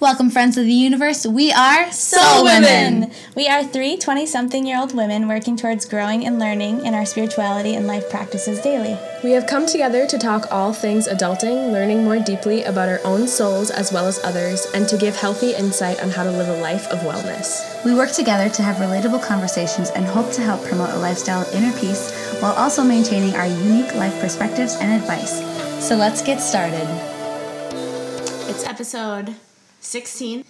Welcome, friends of the universe. We are Soul Women. We are three 20 something year old women working towards growing and learning in our spirituality and life practices daily. We have come together to talk all things adulting, learning more deeply about our own souls as well as others, and to give healthy insight on how to live a life of wellness. We work together to have relatable conversations and hope to help promote a lifestyle of inner peace while also maintaining our unique life perspectives and advice. So let's get started. It's episode 16.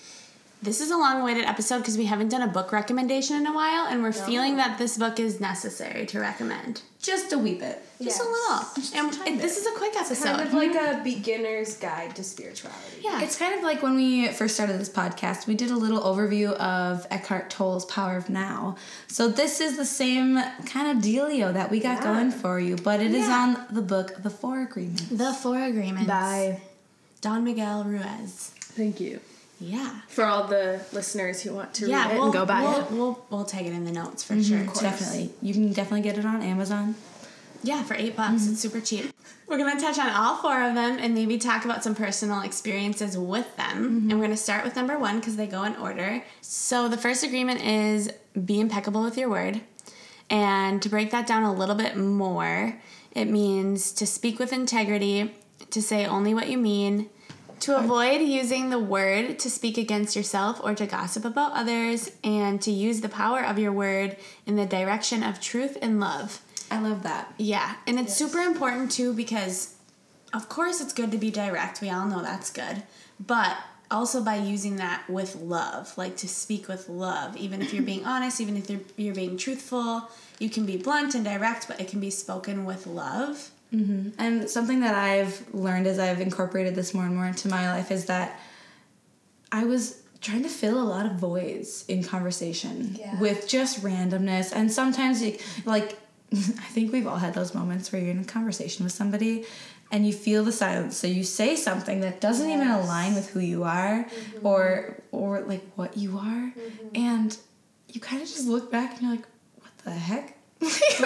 This is a long awaited episode because we haven't done a book recommendation in a while, and we're feeling that this book is necessary to recommend. Just a wee bit. Just a little. And it- this is a quick episode. kind of like a beginner's guide to spirituality. yeah. It's kind of like when we first started this podcast, we did a little overview of Eckhart Tolle's Power of Now. So this is the same kind of dealio that we got going for you, but it is on the book The Four Agreements. the Four Agreements. By Don Miguel Ruiz. Thank you Yeah. for all the listeners who want to yeah, read it we'll, and go buy we'll, it. We'll, we'll take it in the notes for mhm, sure. too. Definitely. You can definitely get it on Amazon. Yeah, for eight bucks. Mhm. It's super cheap. We're going to touch on all four of them and maybe talk about some personal experiences with them. Mhm. And we're going to start with number one because they go in order. So the first agreement is be impeccable with your word. And to break that down a little bit more, it means to speak with integrity, to say only what you mean, to avoid using the word to speak against yourself or to gossip about others, and to use the power of your word in the direction of truth and love. I love that. Yeah, and it's super important too because, of course, it's good to be direct. We all know that's good. But also by using that with love, like to speak with love. Even if you're being honest, even if you're, you're being truthful, you can be blunt and direct, but it can be spoken with love. Mm-hmm. And something that I've learned as I've incorporated this more and more into my life is that I was trying to fill a lot of voids in conversation with just randomness. And sometimes, you, like, I think we've all had those moments where you're in a conversation with somebody and you feel the silence. So you say something that doesn't even align with who you are mm-hmm. or or like what you are. Mm-hmm. And you kind of just look back and you're like, what the heck?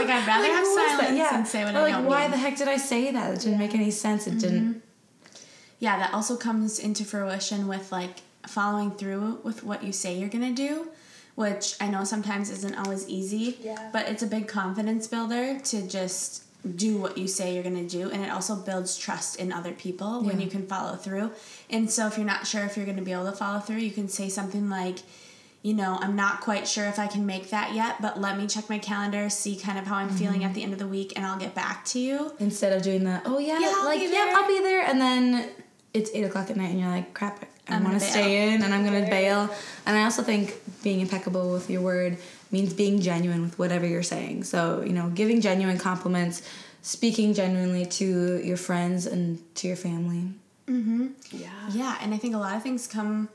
Like, I'd rather have was that? silence than say what Or I like, why mean. the heck did I say that? It didn't make any sense. It didn't. Mm-hmm. yeah, that also comes into fruition with like following through with what you say you're gonna do, which I know sometimes isn't always easy. Yeah. But it's a big confidence builder to just do what you say you're gonna do, and it also builds trust in other people when you can follow through. And so if you're not sure if you're gonna be able to follow through, you can say something like. You know, I'm not quite sure if I can make that yet, but let me check my calendar, see kind of how I'm feeling at the end of the week, and I'll get back to you. Instead of doing the, oh yeah, Yeah, like yeah. I'll be there, and then it's eight o'clock at night, and you're like, crap, I want to stay in, and I'm gonna bail. And I also think being impeccable with your word means being genuine with whatever you're saying. So you know, giving genuine compliments, speaking genuinely to your friends and to your family. Mm-hmm. Yeah. Yeah, and I think a lot of things come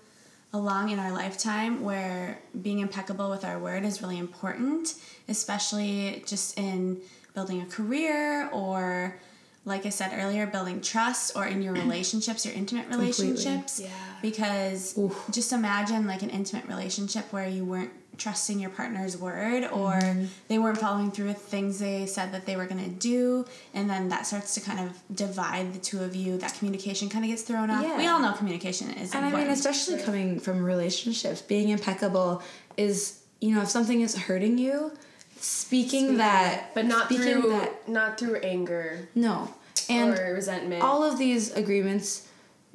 along in our lifetime where being impeccable with our word is really important, especially just in building a career or like I said earlier, building trust or in your relationships, your intimate relationships. Yeah. Because just imagine like an intimate relationship where you weren't trusting your partner's word or mm-hmm. they weren't following through with things they said that they were going to do. And then that starts to kind of divide the two of you. That communication kind of gets thrown off. Yeah. we all know communication is And I important. mean, especially coming from relationships, being impeccable is, you know, if something is hurting you, speaking that, But not speaking through that, not through anger no, and or resentment. all of these agreements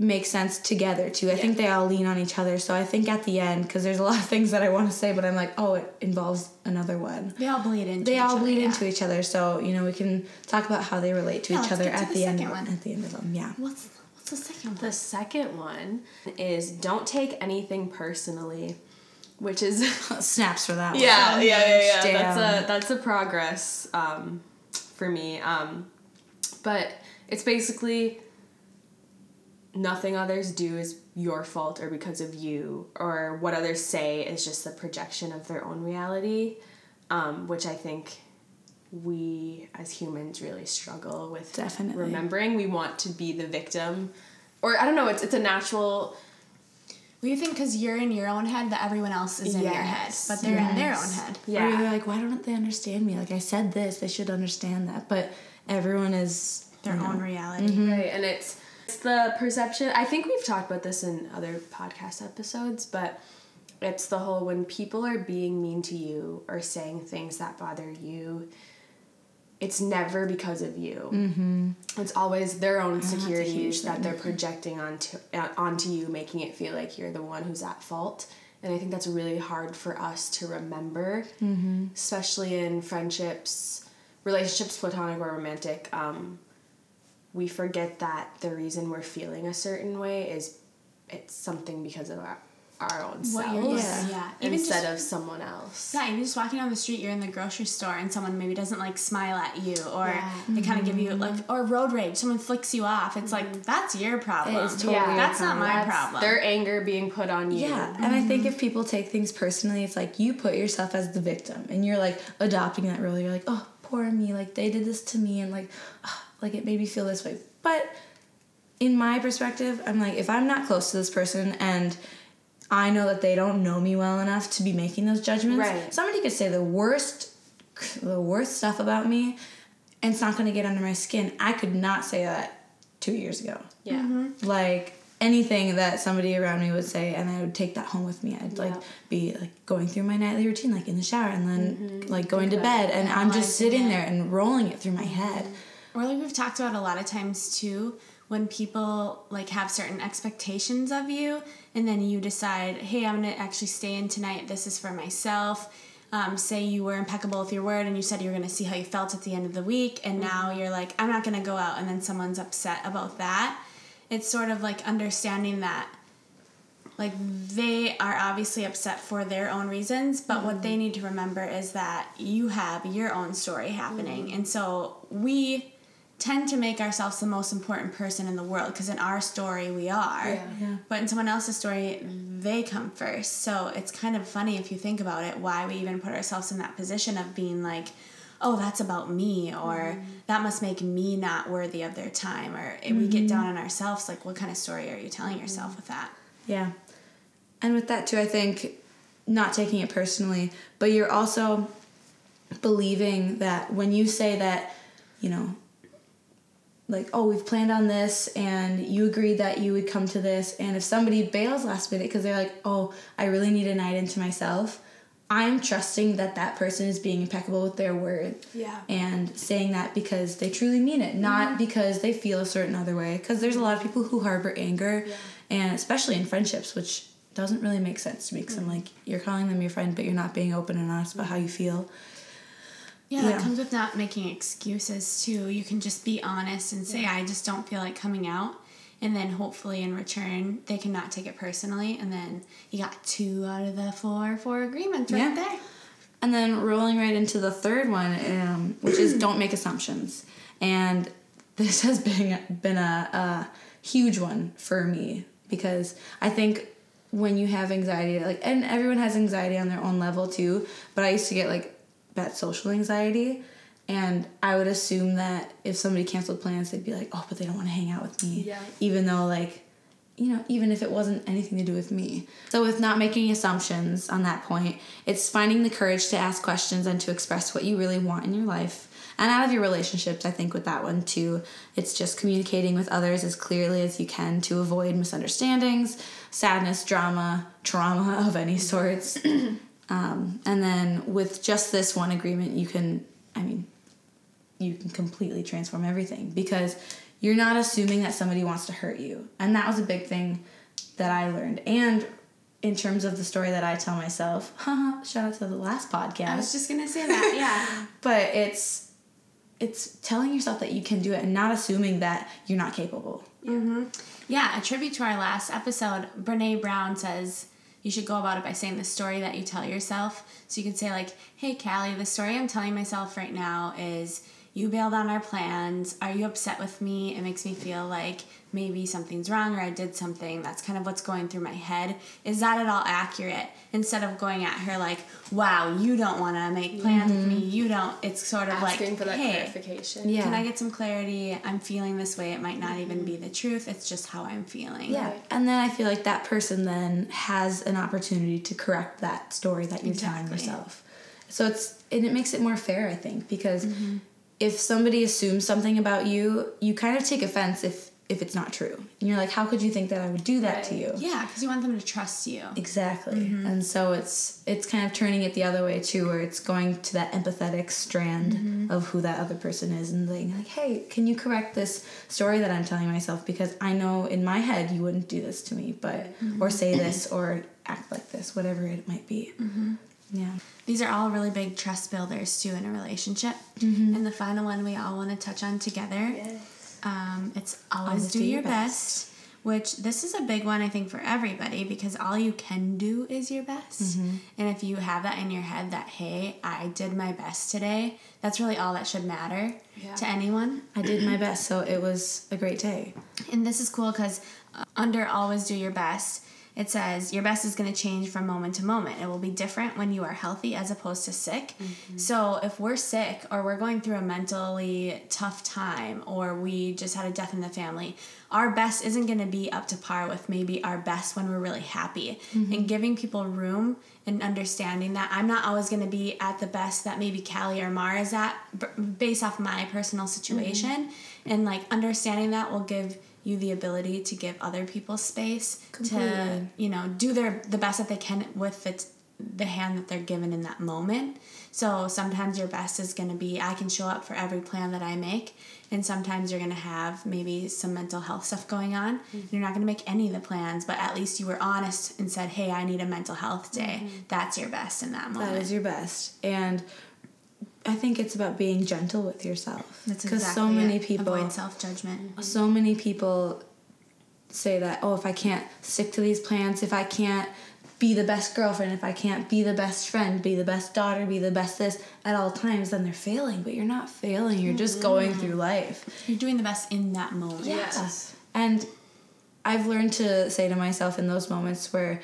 make sense together too. I think they all lean on each other. So I think at the end, because there's a lot of things that I want to say, but I'm like, oh, it involves another one. they all bleed into They each all other, bleed yeah. into each other. So you know, we can talk about how they relate to Yeah, each other at the the, end. Of, one. at the end of them, yeah. what's what's the second one the second one is don't take anything personally, which is Snaps for that. one. yeah, yeah, yeah, yeah. Damn. That's a that's a progress um, for me. Um, but it's basically nothing others do is your fault or because of you, or what others say is just the projection of their own reality, um, which I think we as humans really struggle with Definitely. remembering. We want to be the victim, or I don't know. It's it's a natural. well you think because you're in your own head that everyone else is in your head but they're in their own yes. head Or Yeah. you're like, why don't they understand me? Like I said this, they should understand that. But everyone is their you know, own reality Right, and it's It's the perception. I think we've talked about this in other podcast episodes, but it's the whole when people are being mean to you or saying things that bother you, it's never because of you. Mm-hmm. It's always their own insecurities that they're projecting onto uh, onto you, making it feel like you're the one who's at fault. And I think that's really hard for us to remember, mm-hmm. especially in friendships, relationships, platonic or romantic. Um, we forget that the reason we're feeling a certain way is it's something because of our our own What selves yeah. yeah. Even instead just- of someone else. Yeah, even just walking down the street, you're in the grocery store, and someone maybe doesn't like smile at you, or they kind of give you like, or road rage, someone flicks you off. It's like that's your problem. It is totally Yeah. your that's not my That's problem. Their anger being put on you. Yeah, and I think if people take things personally, it's like you put yourself as the victim, and you're like adopting that role. You're like, oh, poor me, like they did this to me, and like, ah, like it made me feel this way. But in my perspective, I'm like, if I'm not close to this person and I know that they don't know me well enough to be making those judgments, Right. somebody could say the worst, the worst stuff about me, and it's not going to get under my skin. I could not say that two years ago Yeah. Mm-hmm. like anything that somebody around me would say and i would take that home with me i'd like be like going through my nightly routine like in the shower and then mm-hmm. like going to about bed and i'm just sitting it. there and rolling it through my head mm-hmm. Or like we've talked about a lot of times too, when people like have certain expectations of you, and then you decide, hey, I'm gonna actually stay in tonight. This is for myself. Um, say you were impeccable with your word and you said you were gonna see how you felt at the end of the week, and mm-hmm. now you're like, I'm not gonna go out, and then someone's upset about that. It's sort of like understanding that like they are obviously upset for their own reasons but what mm-hmm. they need to remember is that you have your own story happening mm-hmm. and so we tend to make ourselves the most important person in the world because in our story we are. Yeah. but in someone else's story they come first. So it's kind of funny if you think about it why we even put ourselves in that position of being like oh that's about me or mm-hmm. that must make me not worthy of their time or if we get mm-hmm. down on ourselves like what kind of story are you telling yourself mm-hmm. with that? Yeah. And with that too i think not taking it personally but you're also believing that when you say that you know like oh we've planned on this and you agreed that you would come to this and if somebody bails last minute because they're like oh i really need a night into myself i'm trusting that that person is being impeccable with their word Yeah. and saying that because they truly mean it not mm-hmm. because they feel a certain other way because there's a lot of people who harbor anger and especially in friendships which doesn't really make sense to me because i'm mm-hmm. like you're calling them your friend but you're not being open and honest about how you feel Yeah, Yeah. that comes with not making excuses too. You can just be honest and say, I just don't feel like coming out. And then hopefully in return, they cannot take it personally. And then you got two out of the four, four agreements right Yeah. there. And then rolling right into the third one, um, which is don't make assumptions. And this has been been a, a huge one for me because I think when you have anxiety, like, and everyone has anxiety on their own level too. But I used to get like that social anxiety, and I would assume that if somebody canceled plans, they'd be like, "Oh, but they don't want to hang out with me," Yeah. even though like you know, even if it wasn't anything to do with me. So, with not making assumptions on that point, it's finding the courage to ask questions and to express what you really want in your life. And out of your relationships, I think with that one too, it's just communicating with others as clearly as you can to avoid misunderstandings, sadness, drama, trauma of any sorts. um, and then with just this one agreement, you can, I mean, you can completely transform everything because you're not assuming that somebody wants to hurt you. And that was a big thing that I learned. And in terms of the story that I tell myself, haha, shout out to the last podcast. I was just gonna say that, yeah. But it's it's telling yourself that you can do it and not assuming that you're not capable. Yeah, a tribute to our last episode, Brene Brown says you should go about it by saying the story that you tell yourself. So you can say, like, hey, Callie, the story I'm telling myself right now is you bailed on our plans. Are you upset with me? It makes me feel like maybe something's wrong or I did something. That's kind of what's going through my head. Is that at all accurate? Instead of going at her like, wow, you don't want to make plans with me. You don't. It's sort of Asking like, for that hey, clarification. Yeah. can I get some clarity? I'm feeling this way. It might not even be the truth. It's just how I'm feeling. Yeah. And then I feel like that person then has an opportunity to correct that story that you're telling yourself. So it's and it makes it more fair, I think, because Mm-hmm. If somebody assumes something about you, you kind of take offense if if it's not true. And you're like, how could you think that I would do that to you? Yeah, because you want them to trust you. Exactly. Mm-hmm. And so it's it's kind of turning it the other way too, where it's going to that empathetic strand Mm-hmm. of who that other person is and saying like, hey, can you correct this story that I'm telling myself because I know in my head you wouldn't do this to me, but Mm-hmm. or say this or act like this, whatever it might be. Yeah. These are all really big trust builders too in a relationship. Mm-hmm. And the final one we all want to touch on together. Um, it's always, do, your best. Which this is a big one I think for everybody because all you can do is your best. Mm-hmm. And if you have that in your head that hey, I did my best today, that's really all that should matter Yeah. to anyone. I did my best, so it was a great day. And this is cool because under always do your best, it says your best is going to change from moment to moment. It will be different when you are healthy as opposed to sick. Mm-hmm. So if we're sick or we're going through a mentally tough time or we just had a death in the family, our best isn't going to be up to par with maybe our best when we're really happy. Mm-hmm. And giving people room and understanding that I'm not always going to be at the best that maybe Callie or Mara is at b- based off my personal situation. Mm-hmm. And like understanding that will give you the ability to give other people space to you know do their the best that they can with the, the hand that they're given in that moment. So sometimes your best is going to be i can show up for every plan that i make and sometimes you're going to have maybe some mental health stuff going on. Mm-hmm. You're not going to make any of the plans but at least you were honest and said hey i need a mental health day. Mm-hmm. That's your best in that moment That is your best. And I think it's about being gentle with yourself. that's Because exactly so many it. people avoid self-judgment so many people say that oh if i can't stick to these plans if i can't be the best girlfriend if i can't be the best friend be the best daughter be the best this at all times then they're failing but you're not failing you're just mm-hmm. going through life you're doing the best in that moment Yes. and i've learned to say to myself in those moments where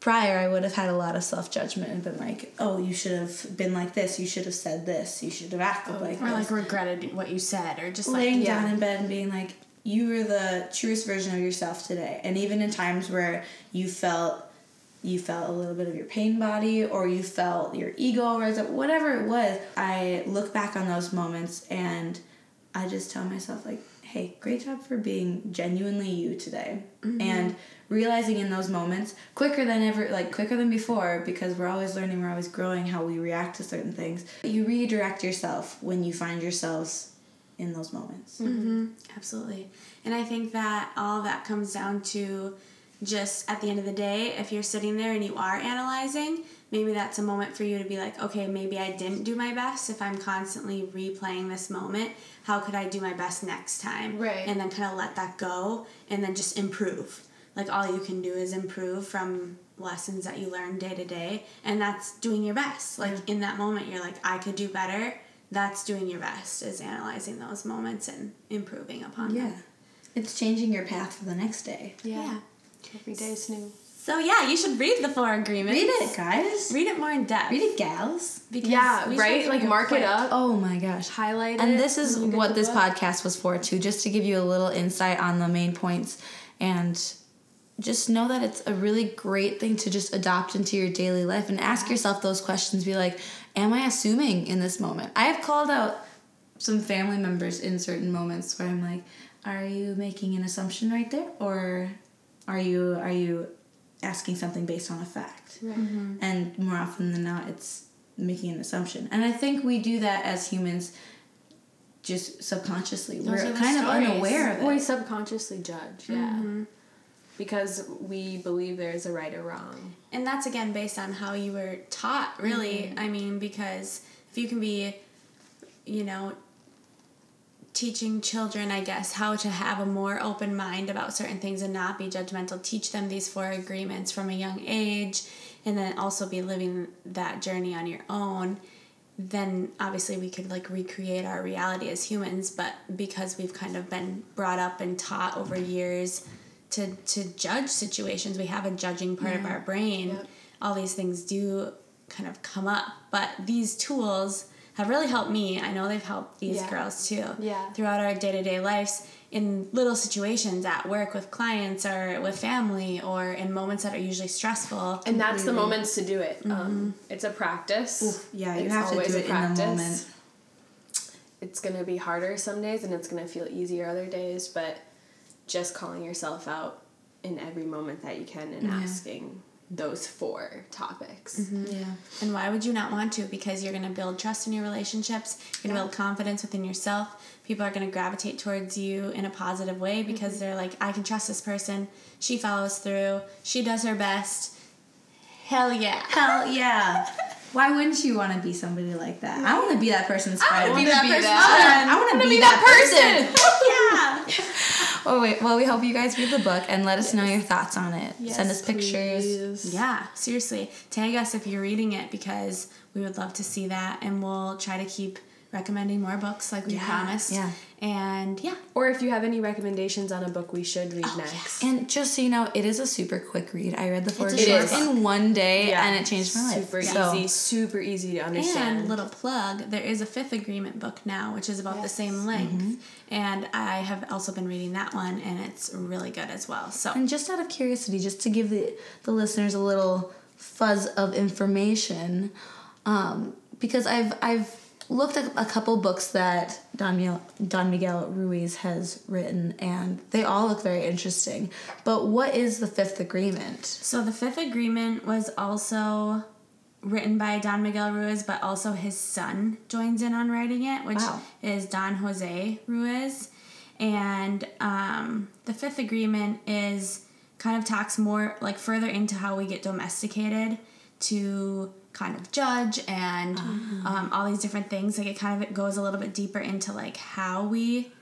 prior i would have had a lot of self-judgment and been like oh you should have been like this you should have said this you should have acted oh, like or this like regretted what you said or just like laying yeah. down in bed and being like, you were the truest version of yourself today. And even in times where you felt you felt a little bit of your pain body or you felt your ego rise up, whatever it was, I look back on those moments and I just tell myself like, hey, great job for being genuinely you today. Mm-hmm. And realizing in those moments quicker than ever like quicker than before because we're always learning, we're always growing how we react to certain things. You redirect yourself when you find yourselves in those moments. Mm-hmm. Mm-hmm. Absolutely. And I think that all that comes down to just at the end of the day, if you're sitting there and you are analyzing, maybe that's a moment for you to be like, okay, maybe I didn't do my best. If I'm constantly replaying this moment, how could I do my best next time? Right. And then kind of let that go and then just improve. Like all you can do is improve from lessons that you learn day to day. And that's doing your best. Like in that moment, you're like, I could do better. That's doing your best, is analyzing those moments and improving upon Yeah. them. Yeah. It's changing your path for the next day. Yeah. Every day is new. So yeah, you should read the four agreements. Read it, guys. Read it more in depth. Read it, gals. Because Yeah, we right? Like mark quick- it up, Oh my gosh. highlight it. And this is when you get what this book. podcast was for too, just to give you a little insight on the main points and just know that it's a really great thing to just adopt into your daily life and ask yourself those questions. Be like, am I assuming in this moment? I have called out some family members in certain moments where I'm like, are you making an assumption right there? Or are you are you asking something based on a fact? Mm-hmm. And more often than not it's making an assumption. And I think we do that as humans just subconsciously. Those We're kind stories. of unaware of it. We subconsciously judge, yeah. Mm-hmm. Because we believe there's a right or wrong. And that's again based on how you were taught, really. Mm-hmm. I mean, because if you can be, you know, teaching children, I guess, how to have a more open mind about certain things and not be judgmental, teach them these four agreements from a young age, and then also be living that journey on your own. Then obviously we could like recreate our reality as humans, but because we've kind of been brought up and taught over years to to judge situations, we have a judging part of our brain. Yep. All these things do kind of come up, but these tools have really helped me. I know they've helped these Yeah. girls too. Yeah. Throughout our day to day lives, in little situations at work with clients or with family, or in moments that are usually stressful. And that's the moments to do it. Um, it's a practice. yeah, you It's have to do a it in the practice. moment. It's gonna be harder some days and it's gonna feel easier other days, but just calling yourself out in every moment that you can and asking those four topics. Mm-hmm. Yeah. And why would you not want to? Because you're going to build trust in your relationships, you're going to build confidence within yourself. People are going to gravitate towards you in a positive way because mm-hmm. they're like, I can trust this person. She follows through, she does her best. Hell yeah. Hell yeah. Why wouldn't you want to be somebody like that? I want to be that person's friend. wanna be that person's I want to be, that, person. yeah. Oh wait. Well, we hope you guys read the book and let us know your thoughts on it. Send us pictures. Yeah, seriously. Tag us if you're reading it because we would love to see that and we'll try to keep recommending more books like we promised. yeah. And yeah. Or if you have any recommendations on a book we should read next. And just so you know, it is a super quick read. I read the four a shorts in one day, Yeah. and it changed my life. Super So- easy, super easy to understand. And little plug, there is a fifth agreement book now, which is about the same length. And I have also been reading that one and it's really good as well. So And just out of curiosity, just to give the, the listeners a little fuzz of information, um, because I've I've looked at a couple books that Don Miguel, Don Miguel Ruiz has written, and they all look very interesting. But what is the Fifth Agreement? So the fifth agreement was also written by Don Miguel Ruiz, but also his son joins in on writing it, which Wow. is Don Jose Ruiz. And um, the fifth agreement is kind of talks more like further into how we get domesticated to kind of judge and um, all these different things. Like it kind of goes a little bit deeper into like how we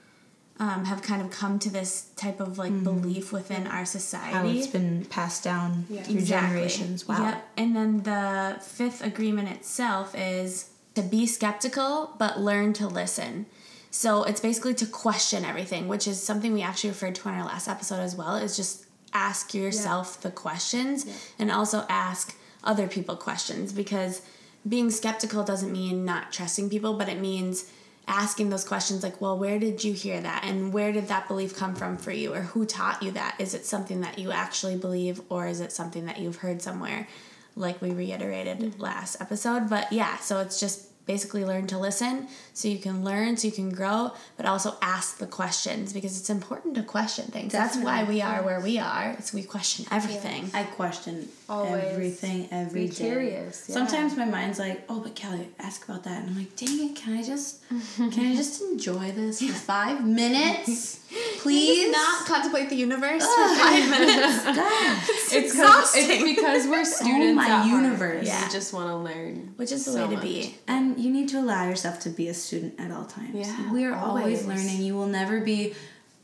um, have kind of come to this type of like belief within our society. How it's been passed down through Exactly. generations. Wow. Yep. And then the fifth agreement itself is to be skeptical but learn to listen. So it's basically to question everything, which is something we actually referred to in our last episode as well, is just ask yourself the questions and also ask other people questions because being skeptical doesn't mean not trusting people, but it means asking those questions like, well, where did you hear that? And where did that belief come from for you? Or who taught you that? Is it something that you actually believe or is it something that you've heard somewhere, like we reiterated mm. last episode? But yeah, so it's just basically learn to listen so you can learn, so you can grow, but also ask the questions because it's important to question things. That's why we are where we are. It's we question everything. I question Always everything every be day. curious, yeah. Sometimes my mind's like, "Oh, but Kelly, ask about that," and I'm like, "Dang it! Can I just, can I just enjoy this for five minutes, please?" Not contemplate the universe for five minutes. God. It's, 'cause- it's because we're oh students. Oh my at heart. universe. We just want to learn. Which is the so way to much. be. And you need to allow yourself to be a student at all times. Yeah, we are always. always. learning. You will never be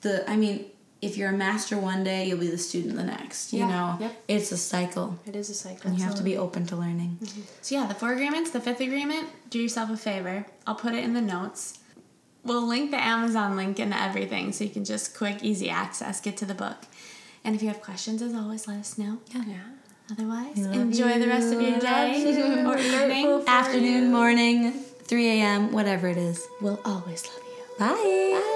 the. I mean, if you're a master one day, you'll be the student the next. You Yeah, know, yep. it's a cycle, It is a cycle. and you have to be open to learning. Mm-hmm. So yeah, the four agreements, the fifth agreement, do yourself a favor. I'll put it in the notes. We'll link the Amazon link and everything so you can just quick, easy access, get to the book. And if you have questions, as always, let us know. Yeah. yeah. Otherwise, enjoy the rest of your day or evening. Afternoon, morning, 3 a.m., whatever it is. We'll always love you. Bye. Thank